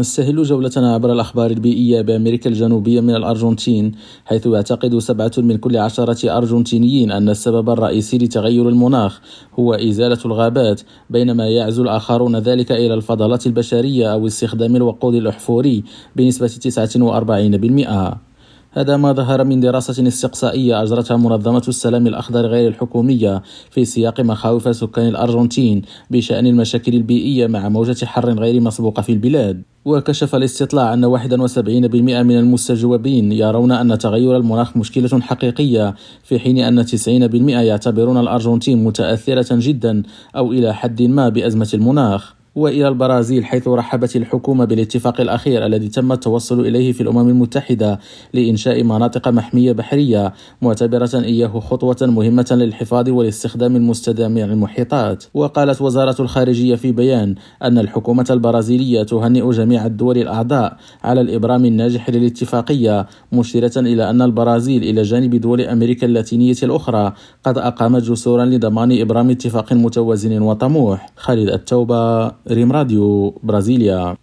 نستهل جولتنا عبر الأخبار البيئية بأمريكا الجنوبية من الأرجنتين حيث يعتقد سبعة من كل عشرة أرجنتينيين أن السبب الرئيسي لتغير المناخ هو إزالة الغابات بينما يعزو الآخرون ذلك إلى الفضلات البشرية أو استخدام الوقود الأحفوري بنسبة 49% هذا ما ظهر من دراسة استقصائية أجرتها منظمة السلام الأخضر غير الحكومية في سياق مخاوف سكان الأرجنتين بشأن المشاكل البيئية مع موجة حر غير مسبوقة في البلاد. وكشف الاستطلاع أن 71% من المستجوبين يرون أن تغير المناخ مشكلة حقيقية في حين أن 90% يعتبرون الأرجنتين متأثرة جدا أو إلى حد ما بأزمة المناخ. وإلى البرازيل حيث رحبت الحكومة بالاتفاق الأخير الذي تم التوصل إليه في الأمم المتحدة لإنشاء مناطق محمية بحرية معتبرة إياه خطوة مهمة للحفاظ والاستخدام المستدام للمحيطات وقالت وزارة الخارجية في بيان أن الحكومة البرازيلية تهنئ جميع الدول الأعضاء على الإبرام الناجح للاتفاقية مشيرة إلى أن البرازيل إلى جانب دول أمريكا اللاتينية الأخرى قد أقامت جسورا لضمان إبرام اتفاق متوازن وطموح. خالد التوبة Rim Radio Brasília.